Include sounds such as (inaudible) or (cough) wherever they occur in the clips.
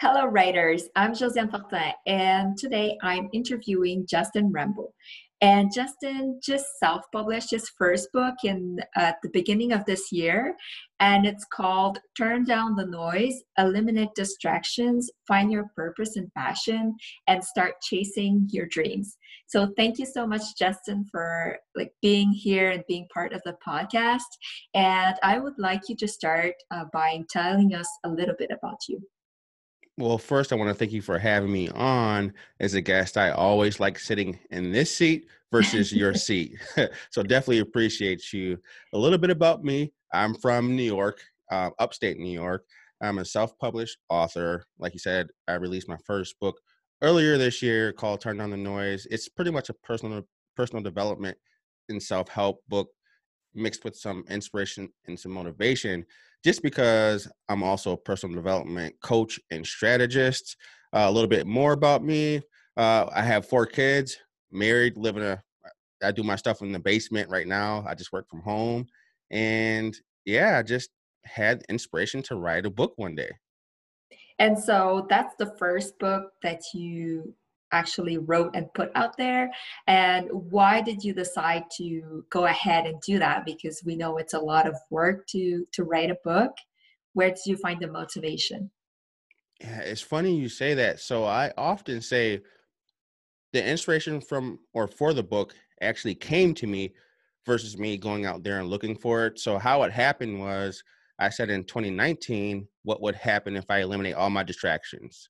Hello, writers. I'm Josiane Fortin, and today I'm interviewing Justin Rambo. And Justin just self published his first book in at the beginning of this year, and it's called Turn Down the Noise, Eliminate Distractions, Find Your Purpose and Passion, and Start Chasing Your Dreams. So thank you so much, Justin, for like being here and being part of the podcast. And I would like you to start uh, by telling us a little bit about you. Well, first, I want to thank you for having me on as a guest. I always like sitting in this seat versus your (laughs) seat. (laughs) so, definitely appreciate you. A little bit about me I'm from New York, uh, upstate New York. I'm a self published author. Like you said, I released my first book earlier this year called Turn Down the Noise. It's pretty much a personal personal development and self help book mixed with some inspiration and some motivation just because I'm also a personal development coach and strategist. Uh, a little bit more about me. Uh, I have four kids, married, living a. I do my stuff in the basement right now. I just work from home, and yeah, I just had inspiration to write a book one day. And so that's the first book that you actually wrote and put out there? And why did you decide to go ahead and do that? Because we know it's a lot of work to to write a book. Where did you find the motivation? Yeah it's funny you say that. So i often say the inspiration from or for the book actually came to me versus me going out there and looking for it. So how it happened was i said in 2019 what would happen if i eliminate all my distractions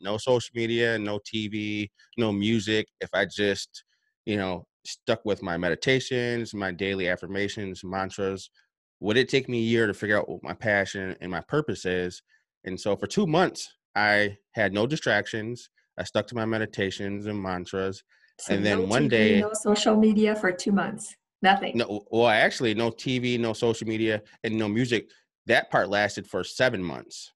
no social media, no TV, no music. If I just, you know, stuck with my meditations, my daily affirmations, mantras, would it take me a year to figure out what my passion and my purpose is? And so for two months, I had no distractions. I stuck to my meditations and mantras. So and then no one TV, day, no social media for two months. Nothing. No, well, actually, no TV, no social media, and no music. That part lasted for seven months.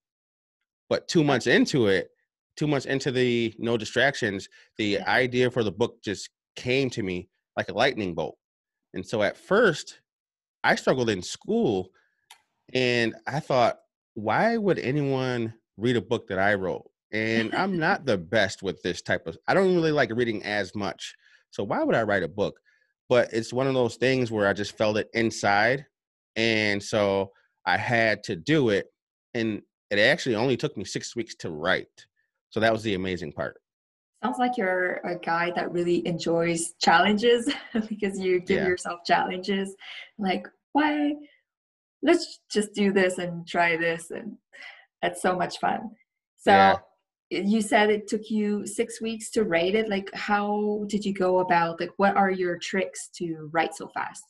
But two months into it, two months into the no distractions, the idea for the book just came to me like a lightning bolt. And so at first, I struggled in school and I thought, why would anyone read a book that I wrote? And I'm (laughs) not the best with this type of I don't really like reading as much. So why would I write a book? But it's one of those things where I just felt it inside. And so I had to do it. And it actually only took me six weeks to write. So that was the amazing part. Sounds like you're a guy that really enjoys challenges (laughs) because you give yeah. yourself challenges. Like, why? Let's just do this and try this. And that's so much fun. So, yeah. you said it took you six weeks to write it. Like, how did you go about? Like, what are your tricks to write so fast?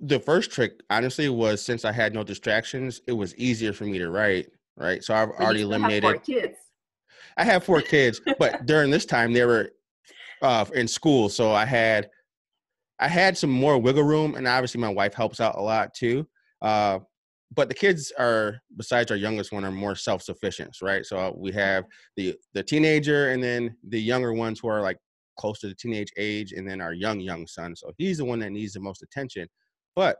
The first trick, honestly, was since I had no distractions, it was easier for me to write right? So I've already eliminated. kids. I have four kids, (laughs) but during this time they were uh, in school, so I had I had some more wiggle room, and obviously my wife helps out a lot too. Uh, but the kids are, besides our youngest one, are more self sufficient, right? So we have the the teenager, and then the younger ones who are like close to the teenage age, and then our young young son. So he's the one that needs the most attention. But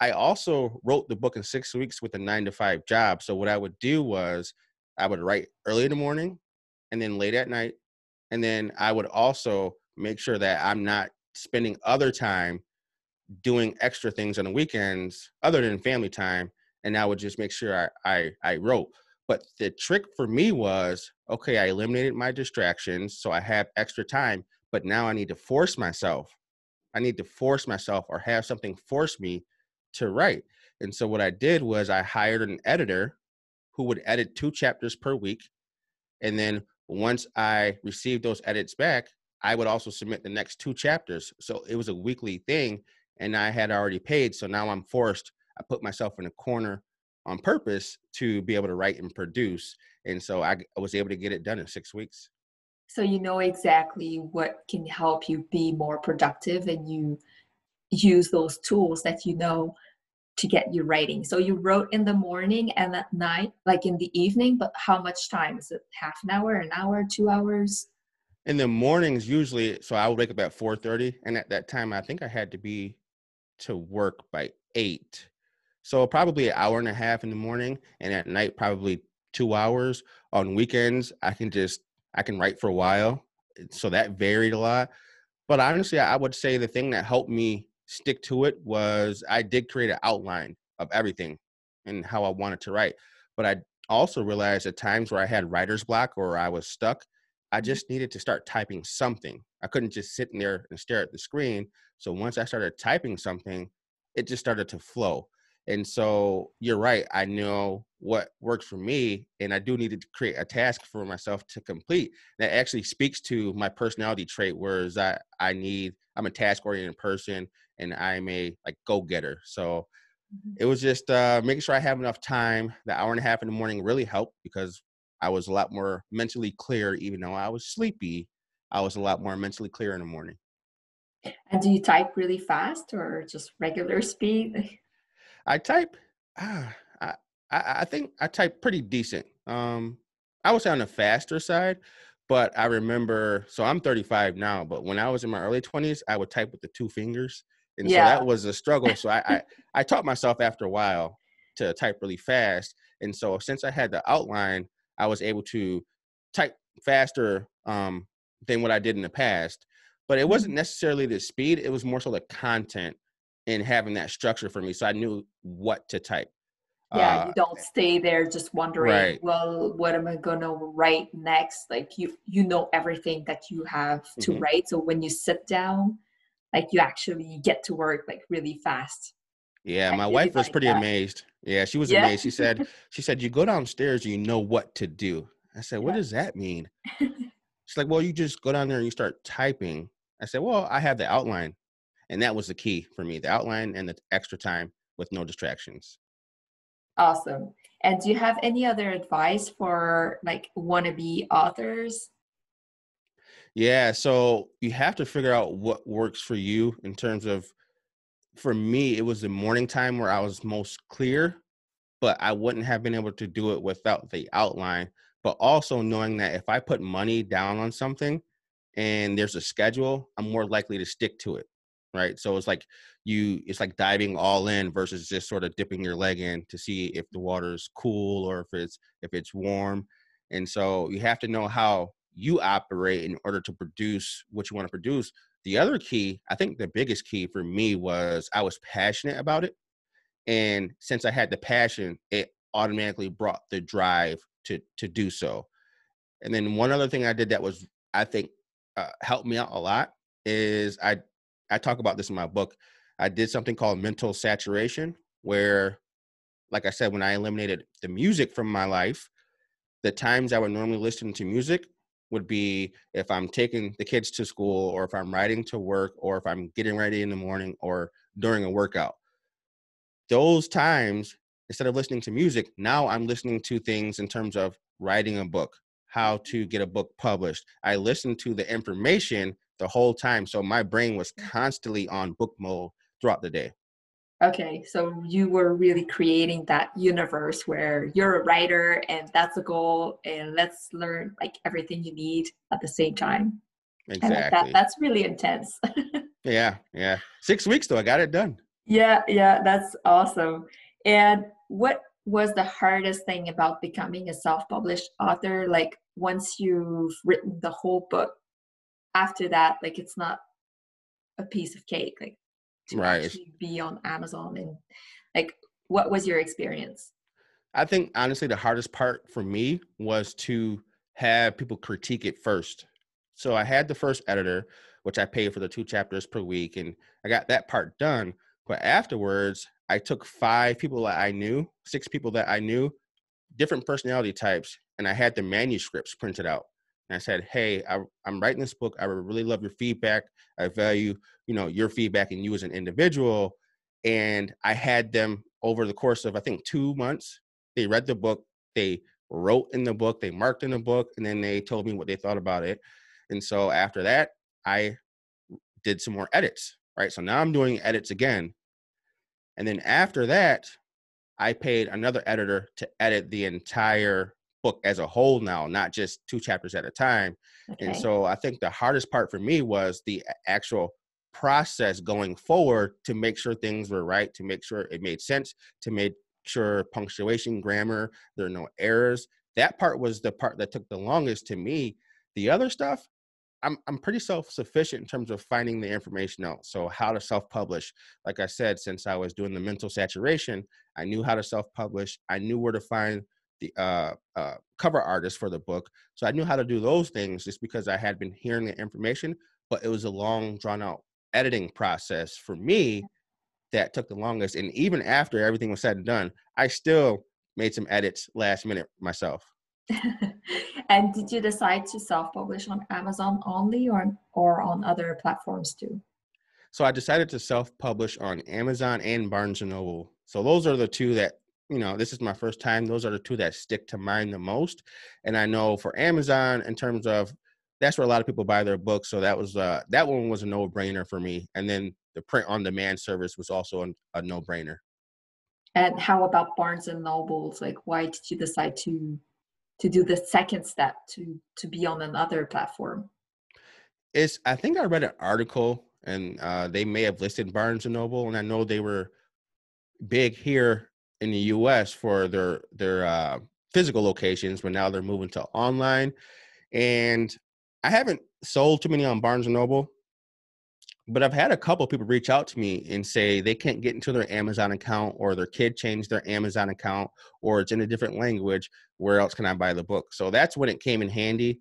I also wrote the book in six weeks with a nine to five job. So what I would do was I would write early in the morning and then late at night. And then I would also make sure that I'm not spending other time doing extra things on the weekends other than family time. And I would just make sure I, I, I wrote. But the trick for me was okay, I eliminated my distractions. So I have extra time. But now I need to force myself. I need to force myself or have something force me to write. And so what I did was I hired an editor who would edit two chapters per week. And then once I received those edits back, I would also submit the next two chapters. So it was a weekly thing and I had already paid. So now I'm forced, I put myself in a corner on purpose to be able to write and produce. And so I, was able to get it done in six weeks. so you know exactly what can help you be more productive and you use those tools that you know to get you writing. So you wrote in the morning and at night like in the evening but how much time? Is it half an hour an hour two hours? In the mornings usually so i would wake up at 4.30 and at that time i think i had to be to work by 8 so probably an hour and a half in the morning and at night probably two hours. On weekends i can just I can write for a while. So that varied a lot. But honestly, I would say the thing that helped me stick to it was I did create an outline of everything and how I wanted to write. But I also realized at times where I had writer's block or I was stuck, I mm-hmm. just needed to start typing something. I couldn't just sit in there and stare at the screen. So once I started typing something, it just started to flow. And so you're right. I know what works for me, and I do need to create a task for myself to complete that actually speaks to my personality trait. Whereas I, I need, I'm a task oriented person, and I'm a like go getter. So mm-hmm. it was just uh, making sure I have enough time. The hour and a half in the morning really helped because I was a lot more mentally clear, even though I was sleepy. I was a lot more mentally clear in the morning. And do you type really fast or just regular (laughs) speed? I type. Ah, I I think I type pretty decent. Um, I was on the faster side, but I remember. So I'm 35 now, but when I was in my early 20s, I would type with the two fingers, and yeah. so that was a struggle. So I, I (laughs) I taught myself after a while to type really fast, and so since I had the outline, I was able to type faster um, than what I did in the past. But it wasn't mm-hmm. necessarily the speed; it was more so the content and having that structure for me so i knew what to type yeah uh, you don't stay there just wondering right. well what am i going to write next like you you know everything that you have to mm-hmm. write so when you sit down like you actually get to work like really fast yeah my wife was pretty that. amazed yeah she was yeah. amazed she said (laughs) she said you go downstairs you know what to do i said what yeah. does that mean (laughs) she's like well you just go down there and you start typing i said well i have the outline and that was the key for me the outline and the extra time with no distractions awesome. And do you have any other advice for like wannabe authors? Yeah so you have to figure out what works for you in terms of for me it was the morning time where i was most clear but i wouldn't have been able to do it without the outline. But also knowing that if i put money down on something and there's a schedule i'm more likely to stick to it right? So it's like you it's like diving all in versus just sort of dipping your leg in to see if the water's cool or if it's if it's warm. And so you have to know how you operate in order to produce what you want to produce. The other key, I think the biggest key for me was I was passionate about it. And since I had the passion, it automatically brought the drive to to do so. And then one other thing I did that was I think uh, helped me out a lot is I I talk about this in my book. I did something called mental saturation, where, like I said, when I eliminated the music from my life, the times I would normally listen to music would be if I'm taking the kids to school, or if I'm riding to work, or if I'm getting ready in the morning, or during a workout. Those times, instead of listening to music, now I'm listening to things in terms of writing a book, how to get a book published. I listen to the information the whole time. So my brain was constantly on book mode throughout the day. Okay, so you were really creating that universe where you're a writer and that's a goal, and let's learn like everything you need at the same time. Exactly. That, that's really intense. (laughs) yeah, yeah. Six weeks though, I got it done. Yeah, yeah, that's awesome. And what was the hardest thing about becoming a self-published author? Like once you've written the whole book, after that like it's not a piece of cake like to right. actually be on amazon and like what was your experience i think honestly the hardest part for me was to have people critique it first so i had the first editor which i paid for the two chapters per week and i got that part done but afterwards i took five people that i knew six people that i knew different personality types and i had the manuscripts printed out and I said, "Hey, I, am writing this book. I would really love your feedback. I value, you know, your feedback and you as an individual." And I had them over the course of I think two months. They read the book. They wrote in the book, they marked in the book, and then they told me what they thought about it. And so after that, I did some more edits, right? So now I'm doing edits again. And then after that, I paid another editor to edit the entire book as a whole now, not just two chapters at a time. Okay. And so I think the hardest part for me was the actual process going forward to make sure things were right, to make sure it made sense, to make sure punctuation, grammar, there are no errors. That part was the part that took the longest to me. The other stuff, I'm I'm pretty self-sufficient in terms of finding the information out. So how to self-publish. Like I said, since I was doing the mental saturation, I knew how to self-publish. I knew where to find the uh, uh, cover artist for the book. So I knew how to do those things just because I had been hearing the information, but it was a long, drawn out editing process for me that took the longest. And even after everything was said and done, I still made some edits last minute myself. (laughs) and did you decide to self-publish on Amazon only or or on other platforms too? So I decided to self-publish on Amazon and Barnes and Noble. So those are the two that you know, this is my first time. Those are the two that stick to mind the most. And I know for Amazon, in terms of that's where a lot of people buy their books. So that was uh, that one was a no brainer for me. And then the print on demand service was also a, a no brainer. And how about Barnes and Nobles? Like, why did you decide to to do the second step to to be on another platform? It's I think I read an article and uh, they may have listed Barnes and Noble, and I know they were big here in the U.S. for their their uh, physical locations, but now they're moving to online. And I haven't sold too many on Barnes and Noble, but I've had a couple people reach out to me and say they can't get into their Amazon account, or their kid changed their Amazon account, or it's in a different language. Where else can I buy the book? So that's when it came in handy.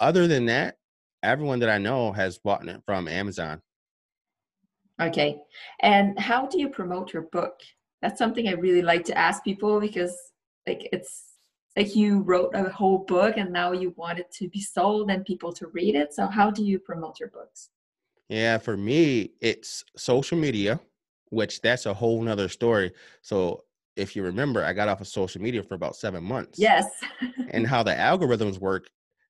Other than that, everyone that I know has bought it from Amazon. Okay. And how do you promote your book? That's something I really like to ask people because like it's like you wrote a whole book and now you want it to be sold and people to read it. So how do you promote your books? Yeah, for me, it's social media, which that's a whole nother story. So if you remember, I got off of social media for about seven months. Yes. and how the algorithms work,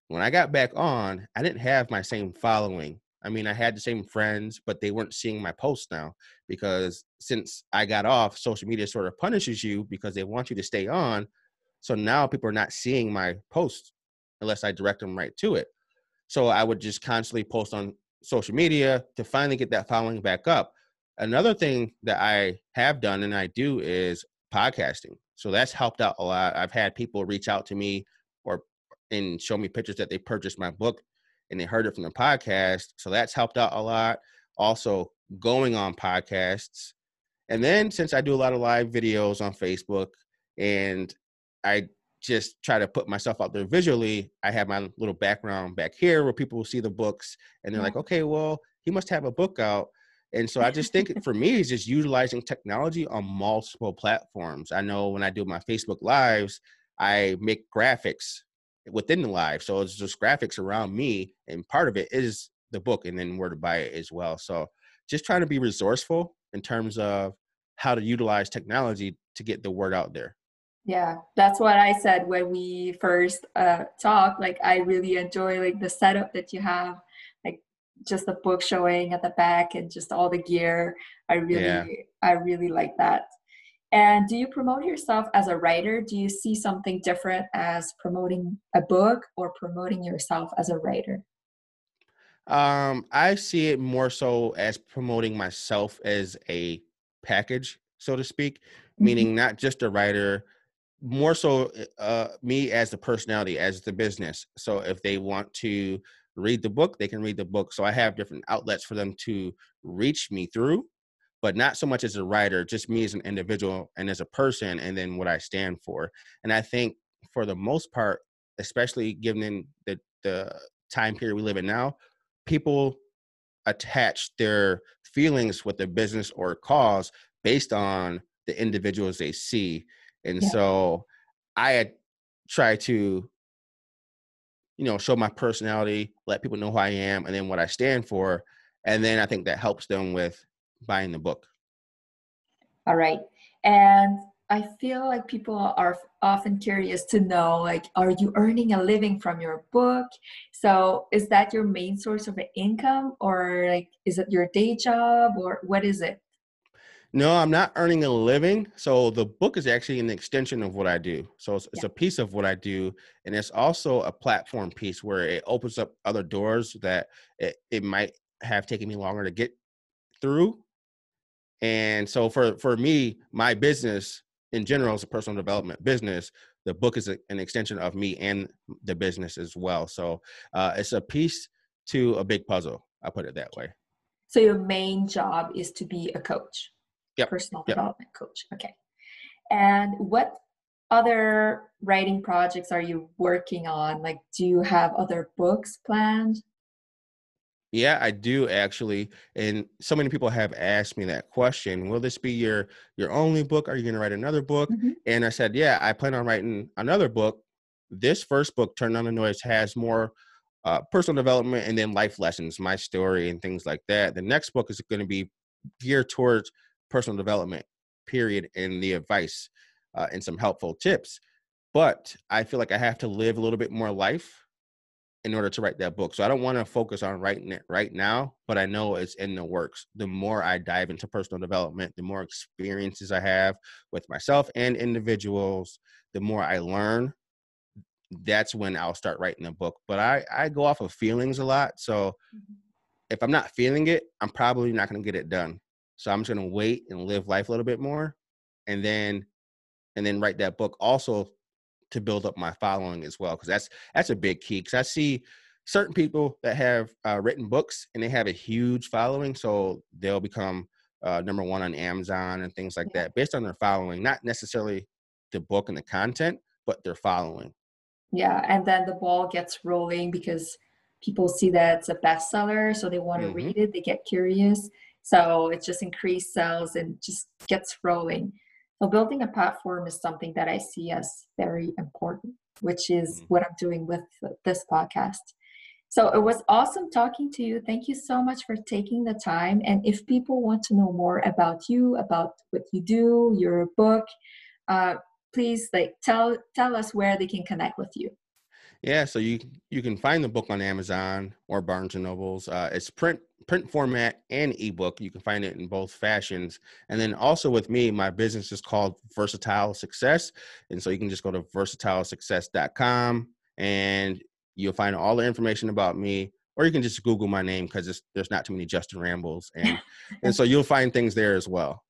when I got back on, I didn't have my same following I mean, I had the same friends, but they weren't seeing my posts now because since I got off, social media sort of punishes you because they want you to stay on. So now people are not seeing my posts unless I direct them right to it. So I would just constantly post on social media to finally get that following back up. Another thing that I have done and I do is podcasting. So that's helped out a lot. I've had people reach out to me or and show me pictures that they purchased my book and they heard it from the podcast. So that's helped out a lot. Also, going on podcasts. And then since I do a lot of live videos on Facebook and I just try to put myself out there visually, I have my little background back here where people will see the books and they're yeah. like, okay, well, he must have a book out. And so I just think (laughs) for me, it's just utilizing technology on multiple platforms. I know when I do my Facebook lives, I make graphics within the live. So it's just graphics around me, and part of it is the book, and then where to buy it as well. So just trying to be resourceful in terms of how to utilize technology to get the word out there. Yeah, that's what I said when we first uh, talked. Like, I really enjoy like the setup that you have, like just the book showing at the back and just all the gear. I really, yeah. I really like that. And do you promote yourself as a writer? Do you see something different as promoting a book or promoting yourself as a writer? Um, I see it more so as promoting myself as a package, so to speak, mm-hmm. meaning not just a writer, more so uh, me as the personality, as the business. So if they want to read the book, they can read the book. So I have different outlets for them to reach me through but not so much as a writer, just me as an individual and as a person, and then what I stand for. And I think for the most part, especially given the the time period we live in now, people attach their feelings with the business or cause based on the individuals they see. And yeah. so I try to, you know, show my personality, let people know who I am, and then what I stand for. And then I think that helps them with buying the book. All right. And I feel like people are often curious to know like are you earning a living from your book? So is that your main source of income or like is it your day job or what is it? No, I'm not earning a living. So the book is actually an extension of what I do. So it's, it's yeah. a piece of what I do. And it's also a platform piece where it opens up other doors that it, it might have taken me longer to get through. And so for, for me, my business in general is a personal development business. The book is a, an extension of me and the business as well. So uh, it's a piece to a big puzzle. I put it that way. So your main job is to be a coach, yep. personal yep. development coach. Okay. And what other writing projects are you working on? Like, do you have other books planned? Yeah, I do actually. And so many people have asked me that question. Will this be your your only book? Are you going to write another book? Mm-hmm. And I said, yeah, I plan on writing another book. This first book, Turn on the Noise, has more uh, personal development and then life lessons, my story and things like that. The next book is going to be geared towards personal development, period, and the advice uh, and some helpful tips. But I feel like I have to live a little bit more life in order to write that book. So I don't want to focus on writing it right now, but I know it's in the works. The more I dive into personal development, the more experiences I have with myself and individuals, the more I learn. That's when I'll start writing a book. But I, I go off of feelings a lot. So mm-hmm. if I'm not feeling it, I'm probably not going to get it done. So I'm just going to wait and live life a little bit more and then and then write that book also to build up my following as well because that's that's a big key because i see certain people that have uh, written books and they have a huge following so they'll become uh, number one on amazon and things like yeah. that based on their following not necessarily the book and the content but their following yeah and then the ball gets rolling because people see that it's a bestseller so they want to mm-hmm. read it they get curious so it just increased sales and just gets rolling so building a platform is something that I see as very important, which is mm-hmm. what I'm doing with this podcast. So it was awesome talking to you. Thank you so much for taking the time. And if people want to know more about you, about what you do, your book, uh, please like tell tell us where they can connect with you. Yeah, so you you can find the book on Amazon or Barnes and Nobles. Uh, it's print print format and ebook. You can find it in both fashions. And then also with me, my business is called Versatile Success, and so you can just go to versatilesuccess.com and you'll find all the information about me. Or you can just Google my name because there's not too many Justin Rambos, and and so you'll find things there as well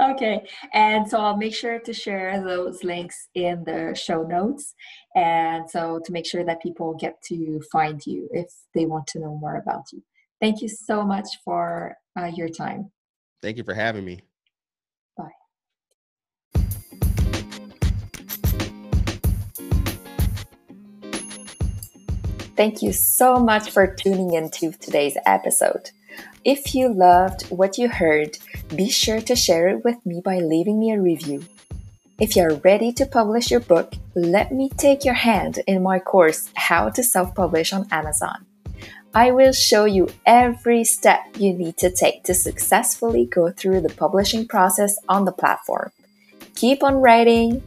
okay and so i'll make sure to share those links in the show notes. And so to make sure that people get to find you if they want to know more about you. Thank you so much for uh, your time. Thank you for having me. Bye. Thank you so much for tuning into today's episode. If you loved what you heard be sure to share it with me by leaving me a review. If you're ready to publish your book, let me take your hand in my course, How to Self Publish on Amazon. I will show you every step you need to take to successfully go through the publishing process on the platform. Keep on writing,